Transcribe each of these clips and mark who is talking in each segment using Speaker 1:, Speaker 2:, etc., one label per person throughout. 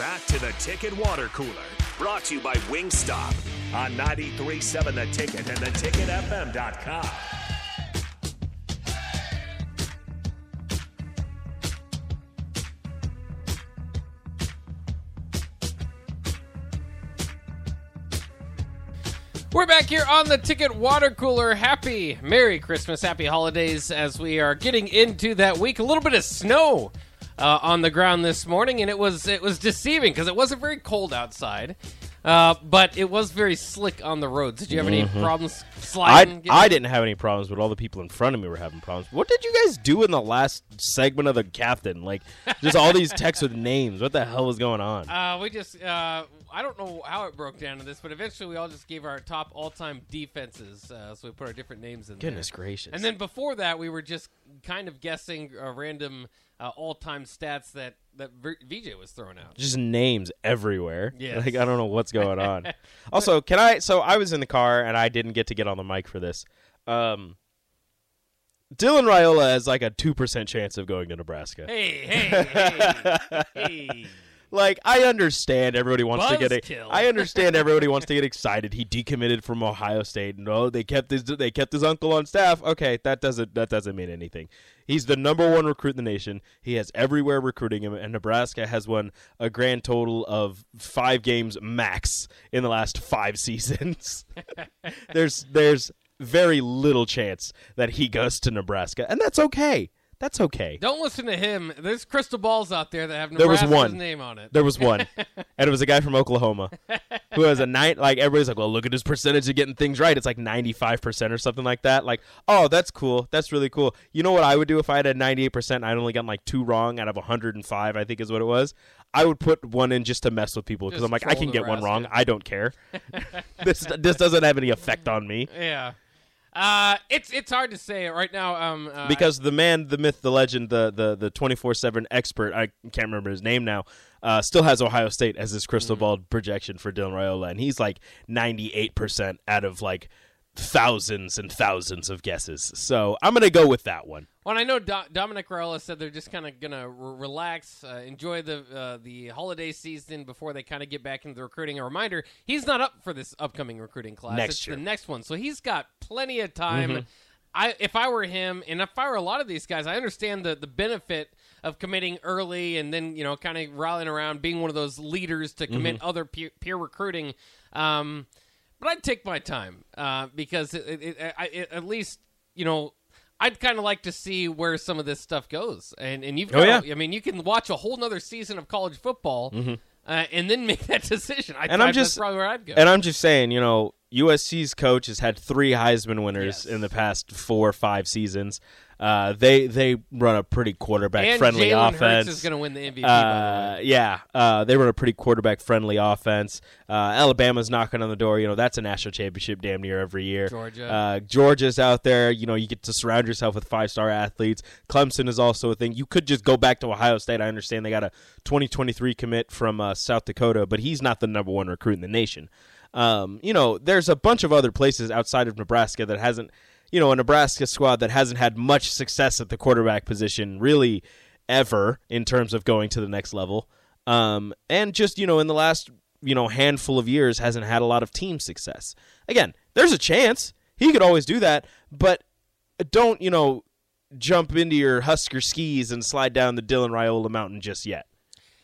Speaker 1: back to the Ticket Water Cooler, brought to you by Wingstop on 93.7 The Ticket and theticketfm.com.
Speaker 2: We're back here on the Ticket Water Cooler. Happy Merry Christmas, Happy Holidays as we are getting into that week. A little bit of snow uh, on the ground this morning, and it was it was deceiving because it wasn't very cold outside, uh, but it was very slick on the roads. Did you have any problems
Speaker 3: I,
Speaker 2: sliding? getting-
Speaker 3: I didn't have any problems, but all the people in front of me were having problems. What did you guys do in the last segment of the captain? Like, just all these texts with names. What the hell was going on?
Speaker 2: Uh, we just, uh, I don't know how it broke down to this, but eventually we all just gave our top all time defenses. Uh, so we put our different names in
Speaker 3: Goodness
Speaker 2: there.
Speaker 3: gracious.
Speaker 2: And then before that, we were just kind of guessing uh, random uh, all time stats that, that VJ was throwing out.
Speaker 3: just names everywhere.
Speaker 2: Yes.
Speaker 3: Like I don't know what's going on. also, can I? So I was in the car and I didn't get to get on the mic for this. Um, Dylan Raiola has like a two percent chance of going to Nebraska.
Speaker 2: Hey, hey, hey, hey.
Speaker 3: Like I understand everybody wants to get.
Speaker 2: Buzzkill.
Speaker 3: I understand everybody wants to get excited. He decommitted from Ohio State. No, they kept his they kept his uncle on staff. Okay, that doesn't that doesn't mean anything. He's the number one recruit in the nation. He has everywhere recruiting him, and Nebraska has won a grand total of five games max in the last five seasons. there's there's very little chance that he goes to Nebraska, and that's okay. That's okay.
Speaker 2: Don't listen to him. There's crystal balls out there that have
Speaker 3: There was one.
Speaker 2: name on it.
Speaker 3: There was one, and it was a guy from Oklahoma who has a night. Like everybody's like, "Well, look at his percentage of getting things right. It's like ninety five percent or something like that." Like, oh, that's cool. That's really cool. You know what I would do if I had a ninety eight percent? I'd only gotten like two wrong out of hundred and five. I think is what it was. I would put one in just to mess with people because I'm like, I can get one wrong. I don't care. this this doesn't have any effect on me
Speaker 2: Yeah. Uh, it's it's hard to say right now. Um, uh,
Speaker 3: because the man, the myth, the legend, the the the twenty four seven expert. I can't remember his name now. Uh, still has Ohio State as his crystal
Speaker 2: Mm.
Speaker 3: ball projection for Dylan Raiola, and he's like ninety eight percent out of like thousands and thousands of guesses. So I'm gonna go with that one.
Speaker 2: Well, I know Do- Dominic Raiola said they're just kind of gonna re- relax, uh, enjoy the uh, the holiday season before they kind of get back into the recruiting. A reminder: he's not up for this upcoming recruiting class.
Speaker 3: Next
Speaker 2: it's
Speaker 3: year. Mm-hmm.
Speaker 2: the next one, so he's got plenty of time. I, if I were him, and if I were a lot of these guys, I understand the the benefit of committing early and then you know kind of rallying around, being one of those leaders to commit
Speaker 3: Mm-hmm.
Speaker 2: other peer, peer recruiting. Um, but I'd take my time uh, because it, it, it, I, it, at least you know I'd kind of like to see where some of this stuff goes. And and you've
Speaker 3: Oh, yeah.
Speaker 2: I mean, you can watch a whole nother season of college football uh, and then make that decision. I,
Speaker 3: Mm-hmm. And I'm just-
Speaker 2: that's probably where I'd go.
Speaker 3: And I'm just saying, you know, USC's coach has had three Heisman winners
Speaker 2: Yes.
Speaker 3: in the past four or five seasons. Uh, they they run a pretty quarterback friendly offense.
Speaker 2: Hurts is going to win the MVP. by the
Speaker 3: Uh,
Speaker 2: way.
Speaker 3: yeah, uh, they run a pretty quarterback friendly offense. Uh, Alabama's knocking on the door. You know, that's a national championship damn near every year.
Speaker 2: Georgia.
Speaker 3: Uh, Georgia's out there. You know, you get to surround yourself with five star athletes. Clemson is also a thing. You could just go back to Ohio State. I understand they got a 2023 commit from uh, South Dakota, but he's not the number one recruit in the nation. Um, you know, there's a bunch of other places outside of Nebraska that hasn't, you know, a Nebraska squad that hasn't had much success at the quarterback position really ever in terms of going to the next level. Um, and just, you know, in the last, you know, handful of years hasn't had a lot of team success. Again, there's a chance. He could always do that, but don't, you know, jump into your Husker skis and slide down the Dylan Raiola mountain just yet.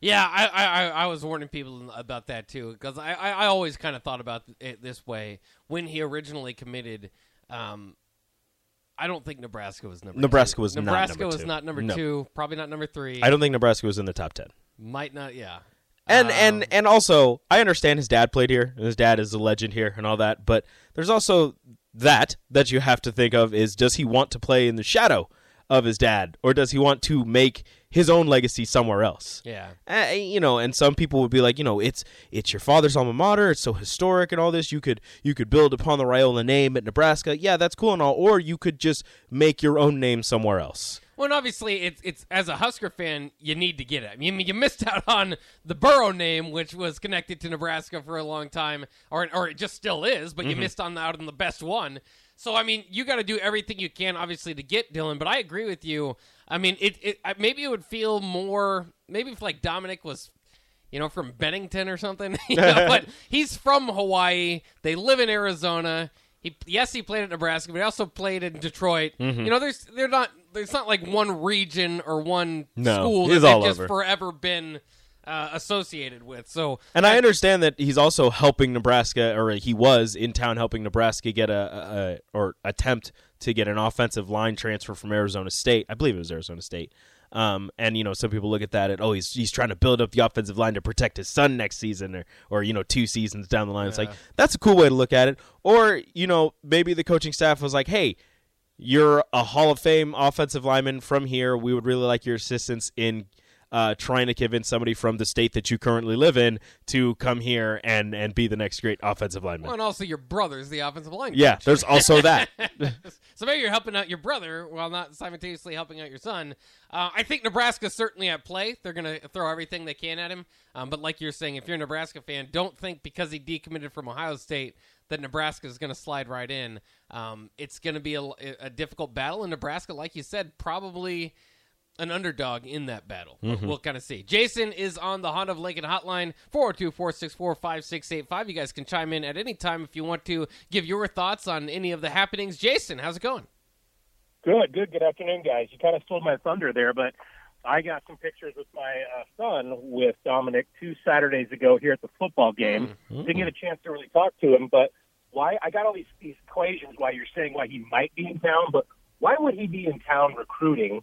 Speaker 2: Yeah, I, I, I- was warning people about that too because I, I always kind of thought about it this way when he originally committed. Um, I don't think Nebraska was number.
Speaker 3: Nebraska
Speaker 2: two.
Speaker 3: was
Speaker 2: Nebraska
Speaker 3: number
Speaker 2: was
Speaker 3: two.
Speaker 2: not number
Speaker 3: No.
Speaker 2: two. Probably not number three.
Speaker 3: I don't think Nebraska was in the top 10.
Speaker 2: Might not. Yeah.
Speaker 3: And
Speaker 2: Um,
Speaker 3: and and also, I understand his dad played here, and his dad is a legend here, and all that. But there's also that that you have to think of is does he want to play in the shadow of his dad, or does he want to make his own legacy somewhere else?
Speaker 2: Yeah.
Speaker 3: Uh, you know, and some people would be like, you know, it's it's your father's alma mater, it's so historic and all this. You could you could build upon the Raiola name at Nebraska, yeah, that's cool and all. Or you could just make your own name somewhere else.
Speaker 2: Well, and obviously, it's it's as a Husker fan, you need to get it. I mean, you missed out on the Burrow name, which was connected to Nebraska for a long time, or or it just still is, but you missed on out on the best one. So, I mean, you got to do everything you can, obviously, to get Dylan. But I agree with you. I mean, it, it maybe it would feel more maybe if like Dominic was you know, from Bennington or something. You know, but he's from Hawaii. They live in Arizona. He yes, he played at Nebraska, but he also played in Detroit.
Speaker 3: Mm-hmm.
Speaker 2: You know, there's they're not there's not like one region or one
Speaker 3: No,
Speaker 2: school that they've
Speaker 3: all
Speaker 2: just
Speaker 3: over.
Speaker 2: forever been uh, associated with. So
Speaker 3: And I understand that he's also helping Nebraska, or he was in town helping Nebraska get a, a, a or attempt to get an offensive line transfer from Arizona State. I believe it was Arizona State. Um, and you know, some people look at that and oh, he's he's trying to build up the offensive line to protect his son next season, or or you know, two seasons down the line. It's like that's a cool way to look at it. Or you know, maybe the coaching staff was like, hey, you're a Hall of Fame offensive lineman from here. We would really like your assistance in uh, trying to convince somebody from the state that you currently live in to come here and, and be the next great offensive lineman.
Speaker 2: well, and also your brother's the offensive line.
Speaker 3: yeah, there's also that.
Speaker 2: so maybe you're helping out your brother while not simultaneously helping out your son. Uh, I think Nebraska's certainly at play. They're going to throw everything they can at him. Um, but like you're saying, if you're a Nebraska fan, don't think because he decommitted from Ohio State that Nebraska is going to slide right in. Um, it's going to be a, a difficult battle, and Nebraska, like you said, probably an underdog in that battle. We'll- We'll kind of see. Jason is on the Honda of Lincoln hotline, 402 464 5685. You guys can chime in at any time if you want to give your thoughts on any of the happenings. Jason, how's it going?
Speaker 4: Good, good. Good afternoon, guys. You kind of stole my thunder there, but I got some pictures with my uh, son with Dominic two Saturdays ago here at the football game. Didn't get a chance to really talk to him, but why? I got all these these equations why you're saying why he might be in town, but why would he be in town recruiting?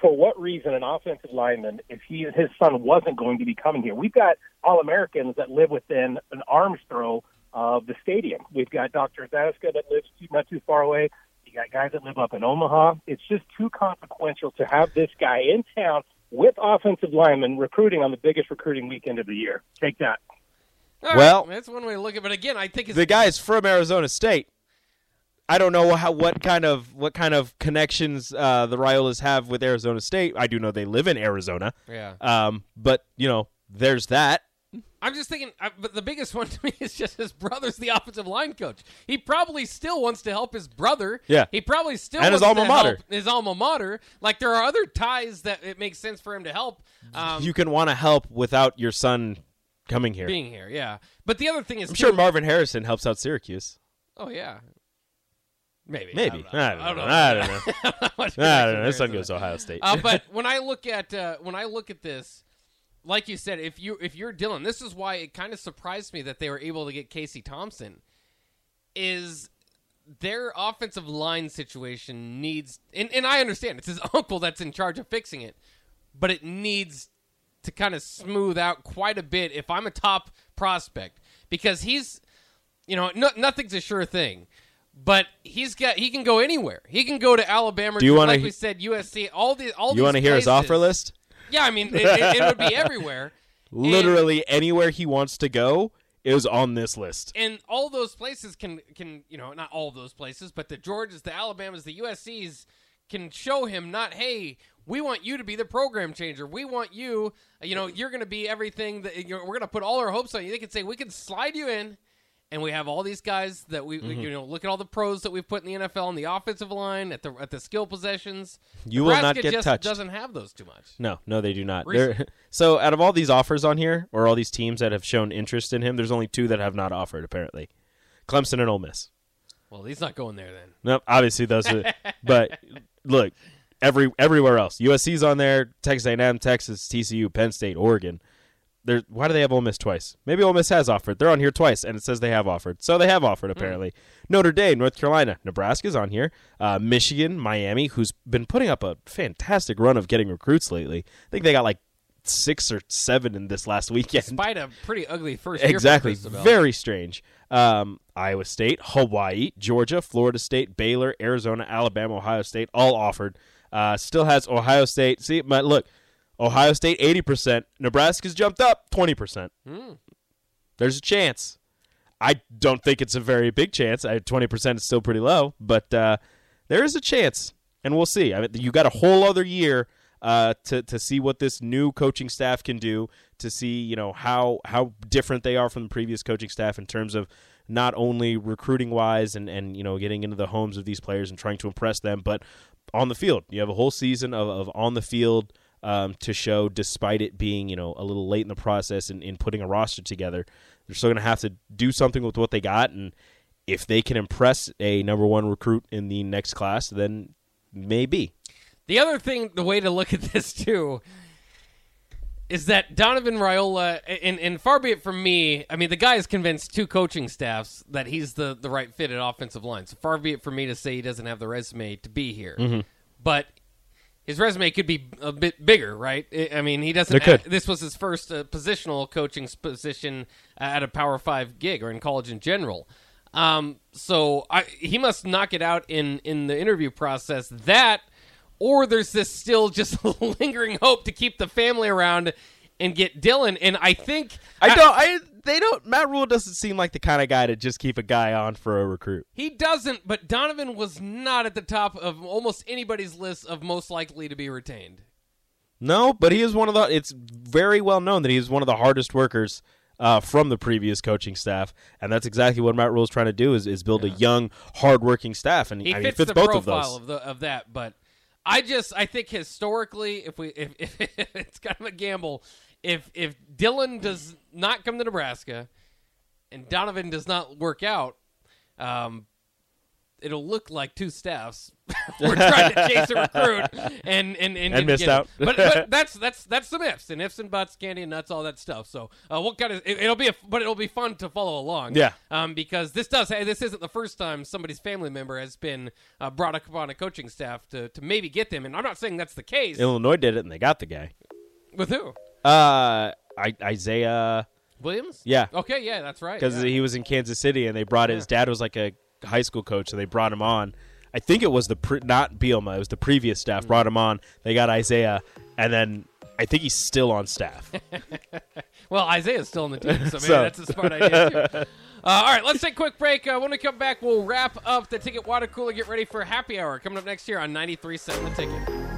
Speaker 4: For what reason, an offensive lineman, if he his son wasn't going to be coming here? We've got all Americans that live within an arm's throw of the stadium. We've got Dr. Zaska that lives too, not too far away. You got guys that live up in Omaha. It's just too consequential to have this guy in town with offensive linemen recruiting on the biggest recruiting weekend of the year. Take that.
Speaker 2: All right,
Speaker 3: Well-
Speaker 2: that's one way to look at it. But again, I think it's
Speaker 3: the guy is from Arizona State. I don't know how what kind of what kind of connections uh, the Raiolas have with Arizona State. I do know they live in Arizona.
Speaker 2: Yeah.
Speaker 3: Um, but you know, there's that.
Speaker 2: I'm just thinking, uh, but the biggest one to me is just his brother's the offensive line coach. He probably still wants to help his brother.
Speaker 3: Yeah.
Speaker 2: He probably still
Speaker 3: And his
Speaker 2: wants
Speaker 3: alma
Speaker 2: to
Speaker 3: mater.
Speaker 2: help his alma mater. Like there are other ties that it makes sense for him to help. Um,
Speaker 3: you can want to help without your son coming here.
Speaker 2: being here, yeah. But the other thing is,
Speaker 3: I'm
Speaker 2: too-
Speaker 3: sure Marvin Harrison helps out Syracuse.
Speaker 2: Oh yeah. Maybe.
Speaker 3: Maybe.
Speaker 2: I don't know.
Speaker 3: I don't know. I don't know. I don't know.
Speaker 2: there
Speaker 3: His
Speaker 2: is
Speaker 3: son
Speaker 2: to
Speaker 3: goes to Ohio State.
Speaker 2: uh, but when I look at uh, when I look at this, like you said, if you if you're Dylan, this is why it kind of surprised me that they were able to get Casey Thompson. Is their offensive line situation needs, and, and I understand it's his uncle that's in charge of fixing it, but it needs to kind of smooth out quite a bit if I'm a top prospect because he's, you know, no, nothing's a sure thing. But he's got he can go anywhere. He can go to Alabama.
Speaker 3: Do you wanna
Speaker 2: like we said, USC. All the all
Speaker 3: you want to hear his offer list?
Speaker 2: Yeah, I mean, it, it, it would be everywhere.
Speaker 3: Literally anywhere he wants to go is on this list.
Speaker 2: and all those places can can you know not all those places, but the Georgias, the Alabamas, the USC's can show him not hey. We want you to be the program changer. We want you, you know, you're going to be everything that you're, we're going to put all our hopes on you. They can say we can slide you in, and we have all these guys that we,
Speaker 3: Mm-hmm.
Speaker 2: we- you know, look at all the pros that we've put in the NFL on the offensive line at the at the skill possessions.
Speaker 3: You will not
Speaker 2: Nebraska
Speaker 3: get
Speaker 2: just
Speaker 3: touched.
Speaker 2: Doesn't have those too much.
Speaker 3: No, no, they do not. So, out of all these offers on here, or all these teams that have shown interest in him, there's only two that have not offered. Apparently, Clemson and Ole Miss.
Speaker 2: Well, he's not going there then.
Speaker 3: Nope, obviously those. Are, but look, every everywhere else, USC's on there, Texas A&M, Texas, TCU, Penn State, Oregon. They're, why do they have Ole Miss twice? Maybe Ole Miss has offered. They're on here twice, and it says they have offered. So they have offered, apparently. Notre Dame, North Carolina, Nebraska's on here. Uh, Michigan, Miami, who's been putting up a fantastic run of getting recruits lately. I think they got like six or seven in this last weekend.
Speaker 2: Despite a pretty ugly first year.
Speaker 3: Exactly. Very strange. Um, Iowa State, Hawaii, Georgia, Florida State, Baylor, Arizona, Alabama, Ohio State, all offered. Uh, still has Ohio State. See, but look, Ohio State eighty percent. Nebraska's jumped up twenty percent. There's a chance. I don't think it's a very big chance. I, Twenty percent is still pretty low, but uh, there is a chance, and we'll see. I mean, you got a whole other year uh, to to see what this new coaching staff can do. To see, you know, how how different they are from the previous coaching staff in terms of not only recruiting wise and and you know getting into the homes of these players and trying to impress them, but on the field. You have a whole season of, of on the field um, to show, despite it being you know a little late in the process in, in putting a roster together. They're still going to have to do something with what they got, and if they can impress a number one recruit in the next class, then maybe.
Speaker 2: The other thing, the way to look at this too, is that Donovan Raiola, and, and far be it from me, I mean, the guy has convinced two coaching staffs that he's the, the right fit at offensive line. So far be it from me to say he doesn't have the resume to be here.
Speaker 3: Mm-hmm.
Speaker 2: But his resume could be a bit bigger, right? I- I mean, he doesn't.
Speaker 3: It could.
Speaker 2: this was his first uh, positional coaching position at a Power Five gig or in college in general. Um, so I, he must knock it out in in the interview process. That, or there's this still just lingering hope to keep the family around and get Dylan. And I think
Speaker 3: I don't. I they don't. Matt Rhule doesn't seem like the kind of guy to just keep a guy on for a recruit.
Speaker 2: He doesn't, but Donovan was not at the top of almost anybody's list of most likely to be retained.
Speaker 3: No, but he is one of the. It's very well known that he is one of the hardest workers uh, from the previous coaching staff, and that's exactly what Matt Rhule is trying to do is, is build a young, hardworking staff, and
Speaker 2: He
Speaker 3: I mean,
Speaker 2: fits,
Speaker 3: he fits
Speaker 2: the
Speaker 3: both of those.
Speaker 2: of, the, of that, but I just I think historically, if we if, if it's kind of a gamble, if if Dylan does not come to Nebraska and Donovan does not work out, um, it'll look like two staffs were trying to chase a recruit and and and, didn't
Speaker 3: missed out.
Speaker 2: But, but that's that's that's some ifs and ifs and buts, candy and nuts, all that stuff. So uh, what kind of it, it'll be a but it'll be fun to follow along.
Speaker 3: Yeah.
Speaker 2: Um, because this does hey, this isn't the first time somebody's family member has been uh, brought up on a coaching staff to to maybe get them, and I'm not saying that's the case
Speaker 3: Illinois did it, and they got the guy.
Speaker 2: with who
Speaker 3: Uh, I, Isaiah,
Speaker 2: Williams.
Speaker 3: yeah,
Speaker 2: Okay, yeah, that's right.
Speaker 3: because
Speaker 2: yeah.
Speaker 3: he was in Kansas City, and they brought his dad was like a high school coach, so they brought him on. I think it was the pre- not Bielema, it was the previous staff
Speaker 2: Mm.
Speaker 3: brought him on. They got Isaiah, and then I think he's still on staff.
Speaker 2: Well, Isaiah's still on the team, so maybe
Speaker 3: So-
Speaker 2: that's a smart idea too. Uh, all right, let's take a quick break. Uh, when we come back, we'll wrap up the ticket water cooler. Get ready for happy hour coming up next year on 93.7 The Ticket.